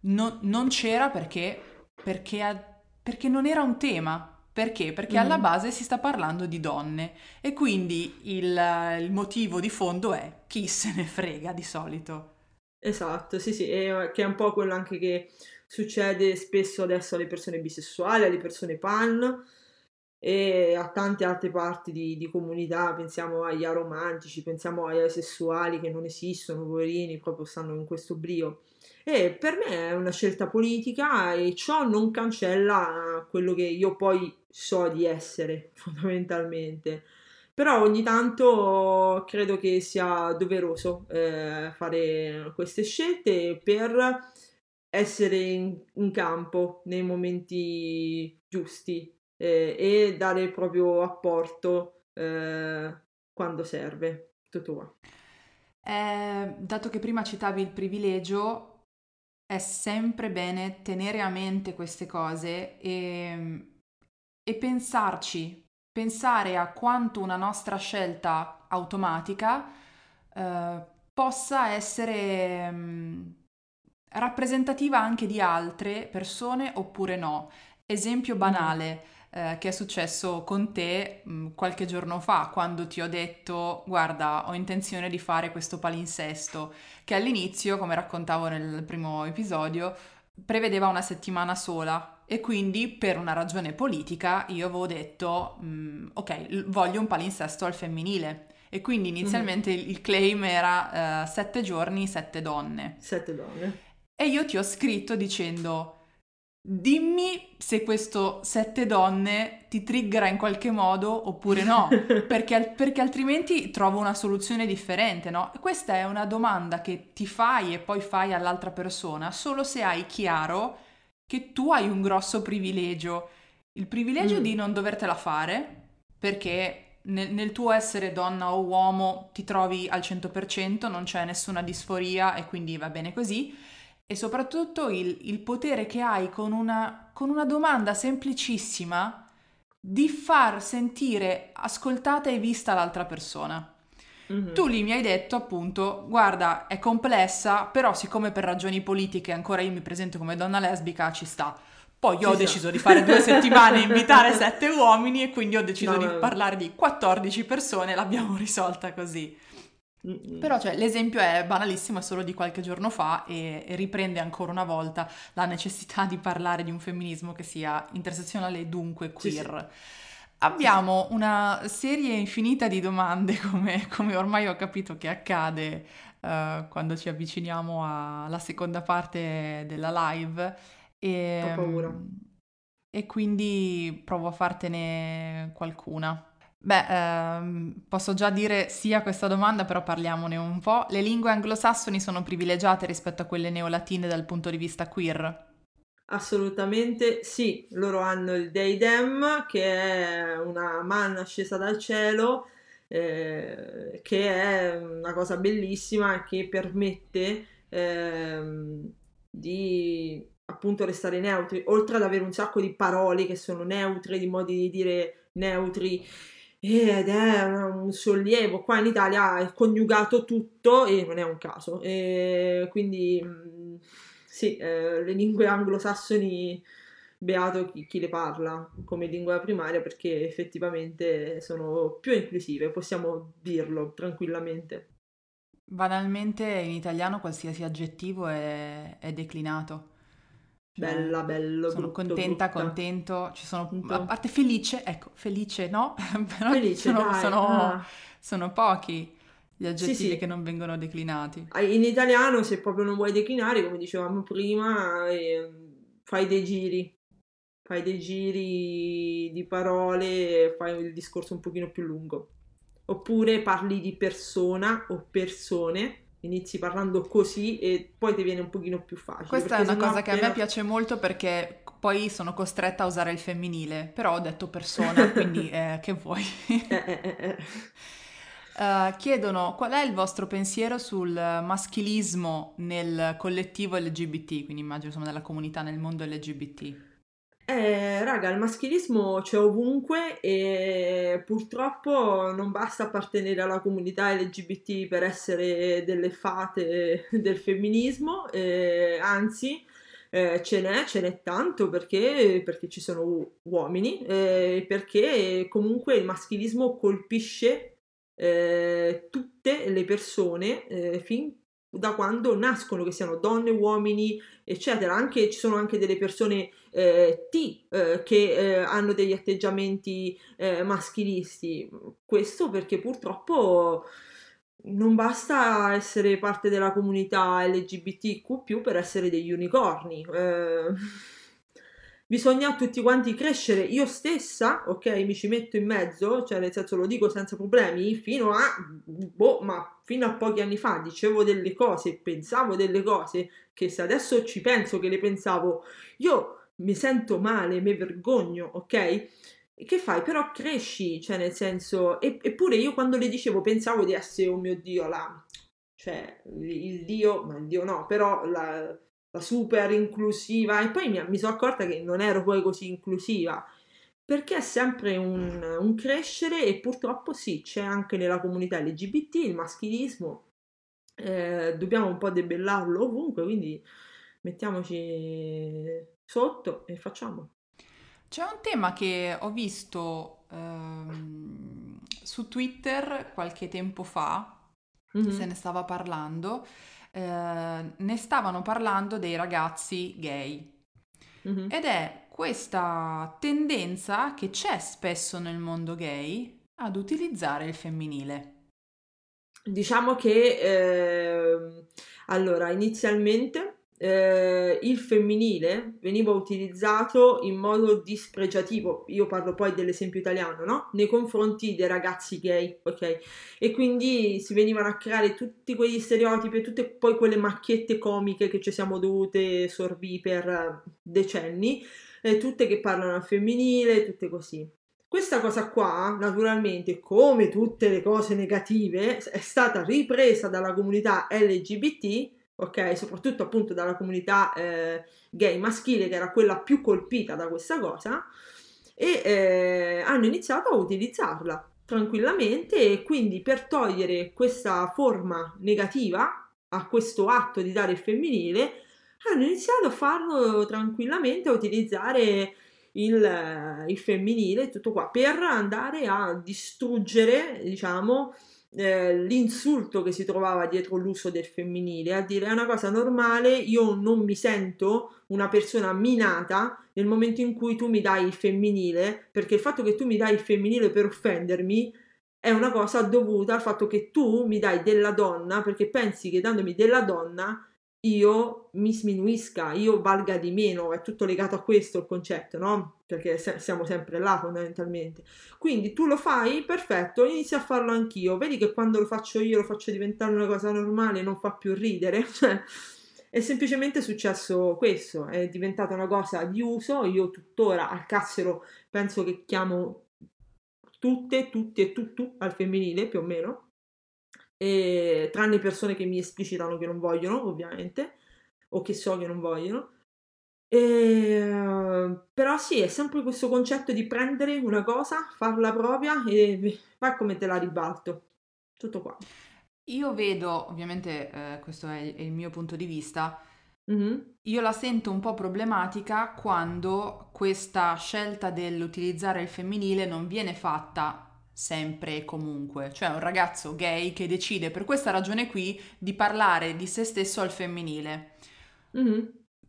no, non c'era perché, perché, perché non era un tema. Perché? Perché mm. alla base si sta parlando di donne e quindi il, il, motivo di fondo è chi se ne frega di solito. Esatto, sì, sì, e, che è un po' quello anche che succede spesso adesso alle persone bisessuali, alle persone pan, e a tante altre parti di, di, comunità, pensiamo agli aromantici, pensiamo agli asessuali che non esistono, poverini, proprio stanno in questo brio. E per me è una scelta politica e ciò non cancella quello che io poi so di essere, fondamentalmente. Però ogni tanto credo che sia doveroso eh, fare queste scelte per essere in, in campo nei momenti giusti eh, e dare il proprio apporto eh, quando serve. Tutto qua. Eh, dato che prima citavi il privilegio, è sempre bene tenere a mente queste cose e, e pensarci, pensare a quanto una nostra scelta automatica eh, possa essere mh, mm, rappresentativa anche di altre persone oppure no. Esempio banale, eh, che è successo con te mh, mm, qualche giorno fa, quando ti ho detto guarda, ho intenzione di fare questo palinsesto, che all'inizio, come raccontavo nel primo episodio, prevedeva una settimana sola e quindi per una ragione politica io avevo detto mh, mm, ok, voglio un palinsesto al femminile. E quindi inizialmente mm-hmm. il, il claim era uh, sette giorni, sette donne. Sette donne. E io ti ho scritto dicendo Dimmi se questo sette donne ti triggera in qualche modo oppure no, perché, perché, altrimenti trovo una soluzione differente, no? Questa è una domanda che ti fai e poi fai all'altra persona solo se hai chiaro che tu hai un grosso privilegio. Il privilegio mm. di non dovertela fare, perché nel, nel, tuo essere donna o uomo ti trovi al 100%, non c'è nessuna disforia e quindi va bene così e soprattutto il, il potere che hai con una, con una domanda semplicissima di far sentire ascoltata e vista l'altra persona. Mm-hmm. Tu lì mi hai detto appunto, guarda, è complessa, però siccome per ragioni politiche ancora io mi presento come donna lesbica, ci sta. Poi io ho deciso di fare due settimane e invitare sette uomini e quindi ho deciso no, di parlare di 14 persone e l'abbiamo risolta così. Però cioè, l'esempio è banalissimo, è solo di qualche giorno fa e, e, riprende ancora una volta la necessità di parlare di un femminismo che sia intersezionale e dunque queer. Sì, sì. Abbiamo una serie infinita di domande, come, come ormai ho capito che accade uh, quando ci avviciniamo alla seconda parte della live. E, ho paura. E quindi provo a fartene qualcuna. Beh, ehm, posso già dire sì a questa domanda, però parliamone un po'. Le lingue anglosassoni sono privilegiate rispetto a quelle neolatine dal punto di vista queer? Assolutamente sì, loro hanno il Dei Dem, che è una manna scesa dal cielo, eh, che è una cosa bellissima che permette eh, di appunto restare neutri, oltre ad avere un sacco di parole che sono neutre, di modi di dire neutri ed è un sollievo. Qua in Italia è coniugato tutto e non è un caso. E quindi mm, sì, eh, le lingue anglosassoni, beato chi, chi, le parla come lingua primaria perché effettivamente sono più inclusive, possiamo dirlo tranquillamente. Banalmente in italiano qualsiasi aggettivo è, è declinato. Bella, cioè, bello. Sono brutto, contenta, brutta. contento. Ci sono, a parte felice, ecco, felice no, però felice, sono, dai, sono, ah. sono, pochi gli aggettivi sì, sì. che non vengono declinati. In italiano, se proprio non vuoi declinare, come dicevamo prima, eh, fai dei giri. Fai dei giri di parole, fai il discorso un pochino più lungo. Oppure parli di persona o persone inizi parlando così e poi ti viene un pochino più facile. Questa è una cosa che a me piace molto perché poi sono costretta a usare il femminile, però ho detto persona, quindi eh, che vuoi? uh, chiedono qual è il vostro pensiero sul maschilismo nel collettivo LGBT, quindi immagino insomma nella comunità, nel mondo LGBT. Eh, raga, il maschilismo c'è ovunque e purtroppo non basta appartenere alla comunità LGBT per essere delle fate del femminismo, eh, anzi, eh, ce n'è, ce n'è tanto perché, perché ci sono uomini, eh, perché comunque il maschilismo colpisce eh, tutte le persone eh, fin da quando nascono, che siano donne, uomini, eccetera. Anche, ci sono anche delle persone eh, T eh, che eh, hanno degli atteggiamenti eh, maschilisti. Questo perché purtroppo non basta essere parte della comunità LGBTQ per essere degli unicorni. Bisogna tutti quanti crescere. Io stessa, ok, mi ci metto in mezzo, cioè nel senso lo dico senza problemi, fino a, boh, ma fino a pochi anni fa dicevo delle cose, pensavo delle cose che se adesso ci penso che le pensavo, io mi sento male, mi vergogno, ok? che fai? Però cresci, cioè nel senso, eppure io quando le dicevo pensavo di essere, oh mio Dio, la, cioè il Dio, ma il Dio no, però la, la super inclusiva e poi mi, mi sono accorta che non ero poi così inclusiva perché è sempre un, un, crescere e purtroppo sì, c'è anche nella comunità LGBT il maschilismo, eh, dobbiamo un po' debellarlo ovunque, quindi mettiamoci sotto e facciamo. C'è un tema che ho visto ehm, su Twitter qualche tempo fa, mm-hmm. se ne stava parlando, eh, ne stavano parlando dei ragazzi gay. Mm-hmm. Ed è questa tendenza che c'è spesso nel mondo gay ad utilizzare il femminile. Diciamo che eh, allora inizialmente eh, il femminile veniva utilizzato in modo dispregiativo, io parlo poi dell'esempio italiano, no? Nei confronti dei ragazzi gay, ok? E quindi si venivano a creare tutti quegli stereotipi e tutte poi quelle macchiette comiche che ci siamo dovute sorbire per decenni, eh, tutte che parlano al femminile, tutte così. Questa cosa qua, naturalmente, come tutte le cose negative, è stata ripresa dalla comunità LGBT ok? Soprattutto appunto dalla comunità eh, gay maschile che era quella più colpita da questa cosa e eh, hanno iniziato a utilizzarla tranquillamente e quindi per togliere questa forma negativa a questo atto di dare il femminile hanno iniziato a farlo tranquillamente a utilizzare il, il femminile tutto qua per andare a distruggere diciamo eh, l'insulto che si trovava dietro l'uso del femminile, a dire è una cosa normale, io non mi sento una persona minata nel momento in cui tu mi dai il femminile, perché il fatto che tu mi dai il femminile per offendermi è una cosa dovuta al fatto che tu mi dai della donna, perché pensi che dandomi della donna io mi sminuisca, io valga di meno, è tutto legato a questo il concetto, no? Perché se- siamo sempre là fondamentalmente. Quindi tu lo fai, perfetto, inizia a farlo anch'io. Vedi che quando lo faccio io lo faccio diventare una cosa normale, non fa più ridere. Cioè, è semplicemente successo questo, è diventata una cosa di uso. Io tuttora al cassero penso che chiamo tutte, tutti e tu, tu al femminile più o meno e, tranne persone che mi esplicitano che non vogliono, ovviamente, o che so che non vogliono. E, però sì, è sempre questo concetto di prendere una cosa, farla propria e fa come te la ribalto. Tutto qua. Io vedo, ovviamente eh, questo è, è, il mio punto di vista, mm-hmm. io la sento un po' problematica quando questa scelta dell'utilizzare il femminile non viene fatta sempre e comunque, cioè un ragazzo gay che decide per questa ragione qui di parlare di se stesso al femminile. Mm-hmm.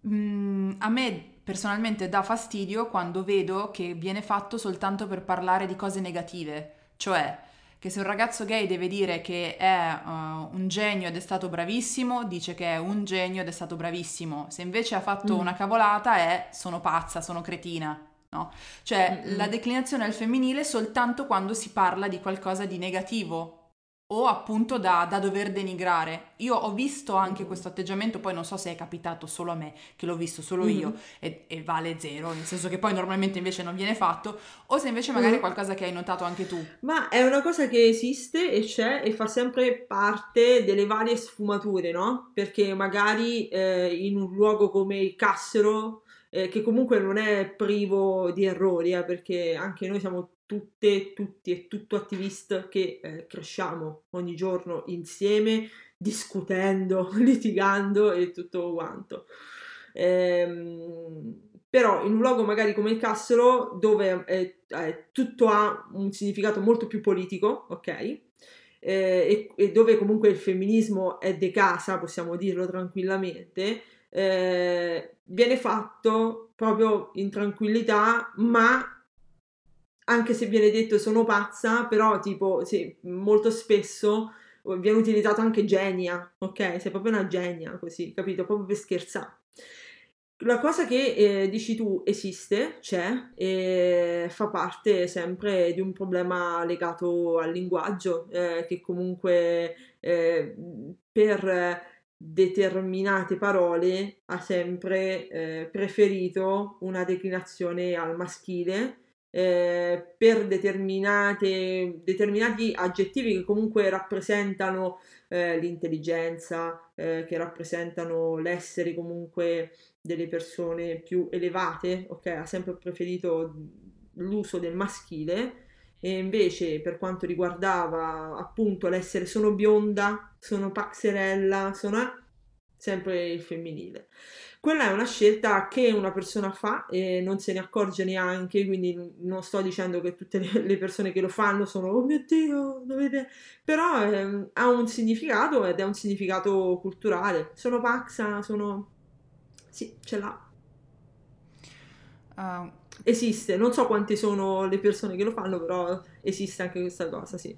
Mm, a me personalmente dà fastidio quando vedo che viene fatto soltanto per parlare di cose negative, cioè che se un ragazzo gay deve dire che è uh, un genio ed è stato bravissimo, dice che è un genio ed è stato bravissimo, se invece ha fatto mm. una cavolata è sono pazza, sono cretina. No? Cioè mm-hmm. la declinazione al femminile soltanto quando si parla di qualcosa di negativo o appunto da, da dover denigrare. Io ho visto anche mm-hmm. questo atteggiamento, poi non so se è capitato solo a me, che l'ho visto solo mm-hmm. io e, e, vale zero, nel senso che poi normalmente invece non viene fatto, o se invece magari è qualcosa che hai notato anche tu. Ma è una cosa che esiste e c'è e fa sempre parte delle varie sfumature, no? Perché magari eh, in un luogo come il Cassero eh, che comunque non è privo di errori, eh, perché anche noi siamo tutte, tutti e tutto attivist che eh, cresciamo ogni giorno insieme, discutendo, litigando e tutto quanto. Ehm, però in un luogo magari come il Cassero, dove eh, eh, tutto ha un significato molto più politico, ok? Eh, e, e, dove comunque il femminismo è de casa, possiamo dirlo tranquillamente, eh, viene fatto proprio in tranquillità, ma anche se viene detto sono pazza, però tipo sì, molto spesso viene utilizzato anche genia, ok? Sei proprio una genia così, capito? Proprio per scherzare. La cosa che eh, dici tu esiste, c'è e fa parte sempre di un problema legato al linguaggio, eh, che comunque eh, per determinate parole ha sempre eh, preferito una declinazione al maschile eh, per determinati aggettivi che comunque rappresentano eh, l'intelligenza, eh, che rappresentano l'essere comunque delle persone più elevate, ok? Ha sempre preferito l'uso del maschile e invece per quanto riguardava appunto l'essere sono bionda, sono paxerella, sono sempre il femminile. Quella è una scelta che una persona fa e non se ne accorge neanche, quindi non sto dicendo che tutte le persone che lo fanno sono oh mio Dio, dovete... però eh, ha un significato ed è un significato culturale. Sono paxa, sono... sì, ce l'ha. Uh, esiste, non so quante sono le persone che lo fanno, però esiste anche questa cosa, sì.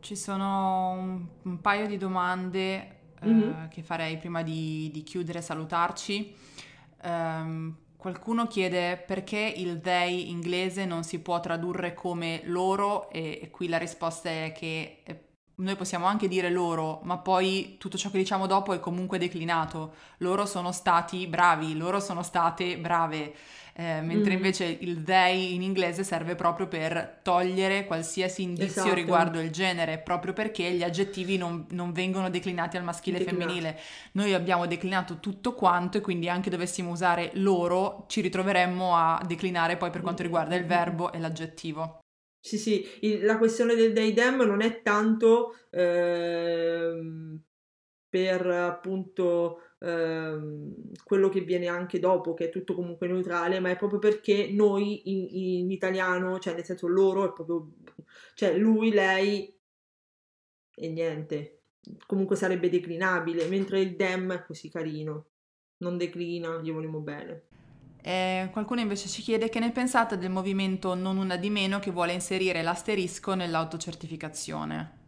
Ci sono un, un paio di domande mm-hmm. che farei prima di, di chiudere e salutarci. Um, qualcuno chiede perché il they inglese non si può tradurre come loro e, e qui la risposta è che eh, noi possiamo anche dire loro, ma poi tutto ciò che diciamo dopo è comunque declinato. Loro sono stati bravi, loro sono state brave eh, mentre mm. invece il they in inglese serve proprio per togliere qualsiasi indizio esatto. riguardo il genere, proprio perché gli aggettivi non, non vengono declinati al maschile e femminile. Noi abbiamo declinato tutto quanto e quindi anche dovessimo usare loro ci ritroveremmo a declinare poi per quanto riguarda il verbo e l'aggettivo. Sì, sì, il, la questione del they dem non è tanto eh, per appunto ehm, quello che viene anche dopo, che è tutto comunque neutrale, ma è proprio perché noi in, in italiano, cioè nel senso loro è proprio, cioè lui, lei e niente. Comunque sarebbe declinabile, mentre il dem è così carino, non declina, gli vogliamo bene. Eh, qualcuno invece ci chiede che ne pensate del movimento Non una di meno che vuole inserire l'asterisco nell'autocertificazione.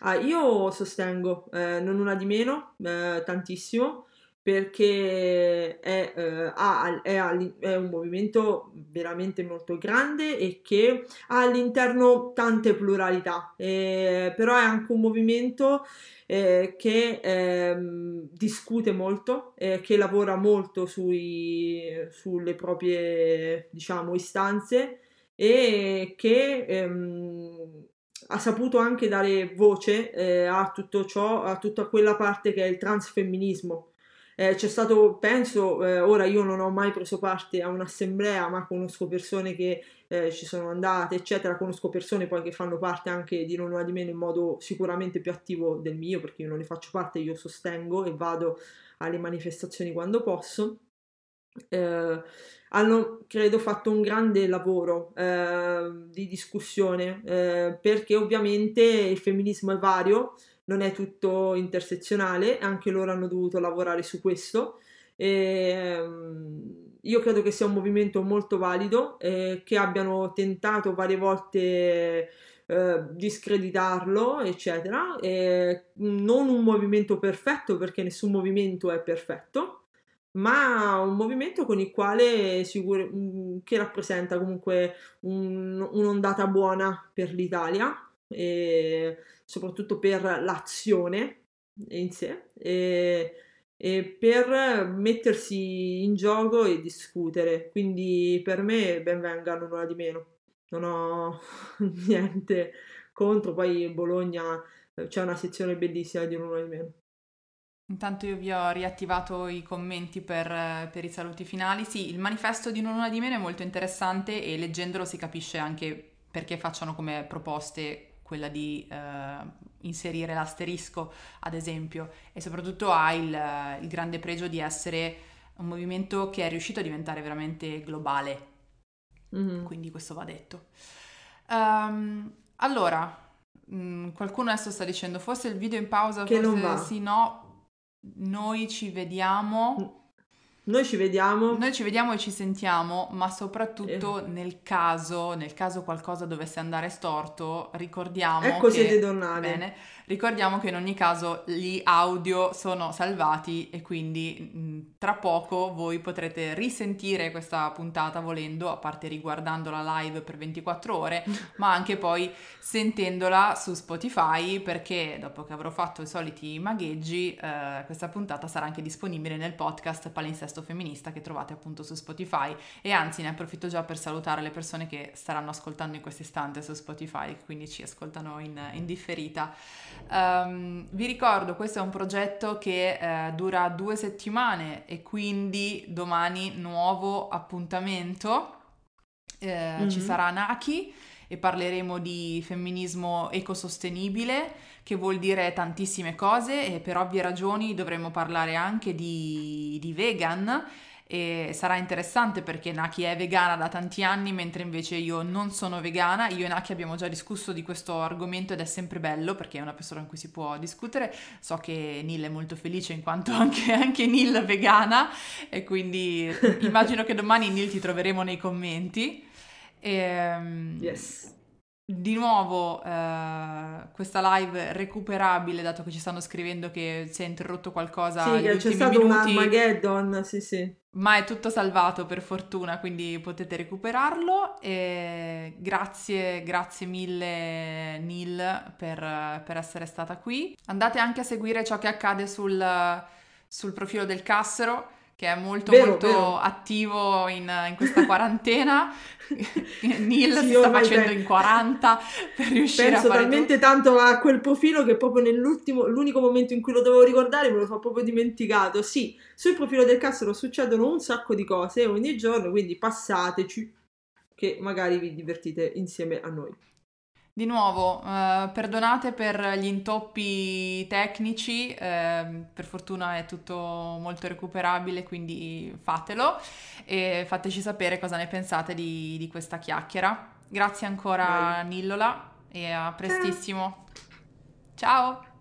Ah, io sostengo, eh, non una di meno, eh, tantissimo, perché è, eh, ha, è, è, un movimento veramente molto grande e che ha all'interno tante pluralità, però è anche un movimento eh, che ehm, discute molto, eh, che lavora molto sui, sulle proprie, diciamo, istanze e che ehm, ha saputo anche dare voce eh, a tutto ciò, a tutta quella parte che è il transfemminismo. Eh, c'è stato, penso, eh, ora io non ho mai preso parte a un'assemblea, ma conosco persone che eh, ci sono andate, eccetera, conosco persone poi che fanno parte anche di non una di meno in modo sicuramente più attivo del mio, perché io non ne faccio parte, io sostengo e vado alle manifestazioni quando posso. Eh, hanno credo fatto un grande lavoro eh, di discussione eh, perché ovviamente il femminismo è vario, non è tutto intersezionale, anche loro hanno dovuto lavorare su questo. E, ehm, io credo che sia un movimento molto valido, eh, che abbiano tentato varie volte eh, discreditarlo, eccetera. E non un movimento perfetto perché nessun movimento è perfetto, ma un movimento con il quale sicur- mm, che rappresenta comunque un, un'ondata buona per l'Italia e soprattutto per l'azione in sé e, e per mettersi in gioco e discutere. Quindi per me ben vengano nulla di meno. Non ho niente contro, poi Bologna c'è una sezione bellissima di nulla di meno. Intanto io vi ho riattivato i commenti per, per, i saluti finali. Sì, il manifesto di Non una di meno è molto interessante e leggendolo si capisce anche perché facciano come proposte quella di eh, inserire l'asterisco, ad esempio, e soprattutto ha il, il, grande pregio di essere un movimento che è riuscito a diventare veramente globale. Mm-hmm. Quindi questo va detto. Um, allora, mh, mm, qualcuno adesso sta dicendo forse il video in pausa, che forse sì, no, noi ci vediamo. Mm. Noi ci vediamo. Noi ci vediamo e ci sentiamo, ma soprattutto eh. nel caso, nel caso qualcosa dovesse andare storto, ricordiamo ecco che... siete tornati. Bene, ricordiamo che in ogni caso gli audio sono salvati e quindi mh, tra poco voi potrete risentire questa puntata volendo, a parte riguardandola live per 24 ore, ma anche poi sentendola su Spotify perché dopo che avrò fatto i soliti magheggi, eh, questa puntata sarà anche disponibile nel podcast Palinsesto Manifesto Femminista che trovate appunto su Spotify e anzi ne approfitto già per salutare le persone che staranno ascoltando in questo istante su Spotify, quindi ci ascoltano in, in differita. Um, vi ricordo, questo è un progetto che eh, dura due settimane e quindi domani nuovo appuntamento. Eh, mm-hmm. Ci sarà Naki e parleremo di femminismo ecosostenibile, che vuol dire tantissime cose e per ovvie ragioni dovremo parlare anche di, di vegan e sarà interessante perché Naki è vegana da tanti anni mentre invece io non sono vegana. Io e Naki abbiamo già discusso di questo argomento ed è sempre bello perché è una persona con cui si può discutere. So che Nil è molto felice in quanto anche, anche Nil è vegana e quindi immagino che domani Nil ti troveremo nei commenti e, ehm, yes. Di nuovo eh, questa live recuperabile, dato che ci stanno scrivendo che si è interrotto qualcosa. Sì, c'è stato minuti, un Armageddon, sì, sì. Ma è tutto salvato per fortuna, quindi potete recuperarlo. E grazie, grazie mille Neil per, per essere stata qui. Andate anche a seguire ciò che accade sul, sul profilo del Cassero che è molto vero, molto vero. attivo in, in, questa quarantena. Neil sì, si sta facendo in 40 per riuscire penso a fare talmente tutto. tanto a quel profilo che proprio nell'ultimo l'unico momento in cui lo dovevo ricordare me lo so proprio dimenticato. Sì, sul profilo del Castro succedono un sacco di cose ogni giorno, quindi passateci che magari vi divertite insieme a noi. Di nuovo, eh, perdonate per gli intoppi tecnici, eh, per fortuna è tutto molto recuperabile, quindi fatelo e fateci sapere cosa ne pensate di, di questa chiacchiera. Grazie ancora Vai. Nillola e a prestissimo. Ciao!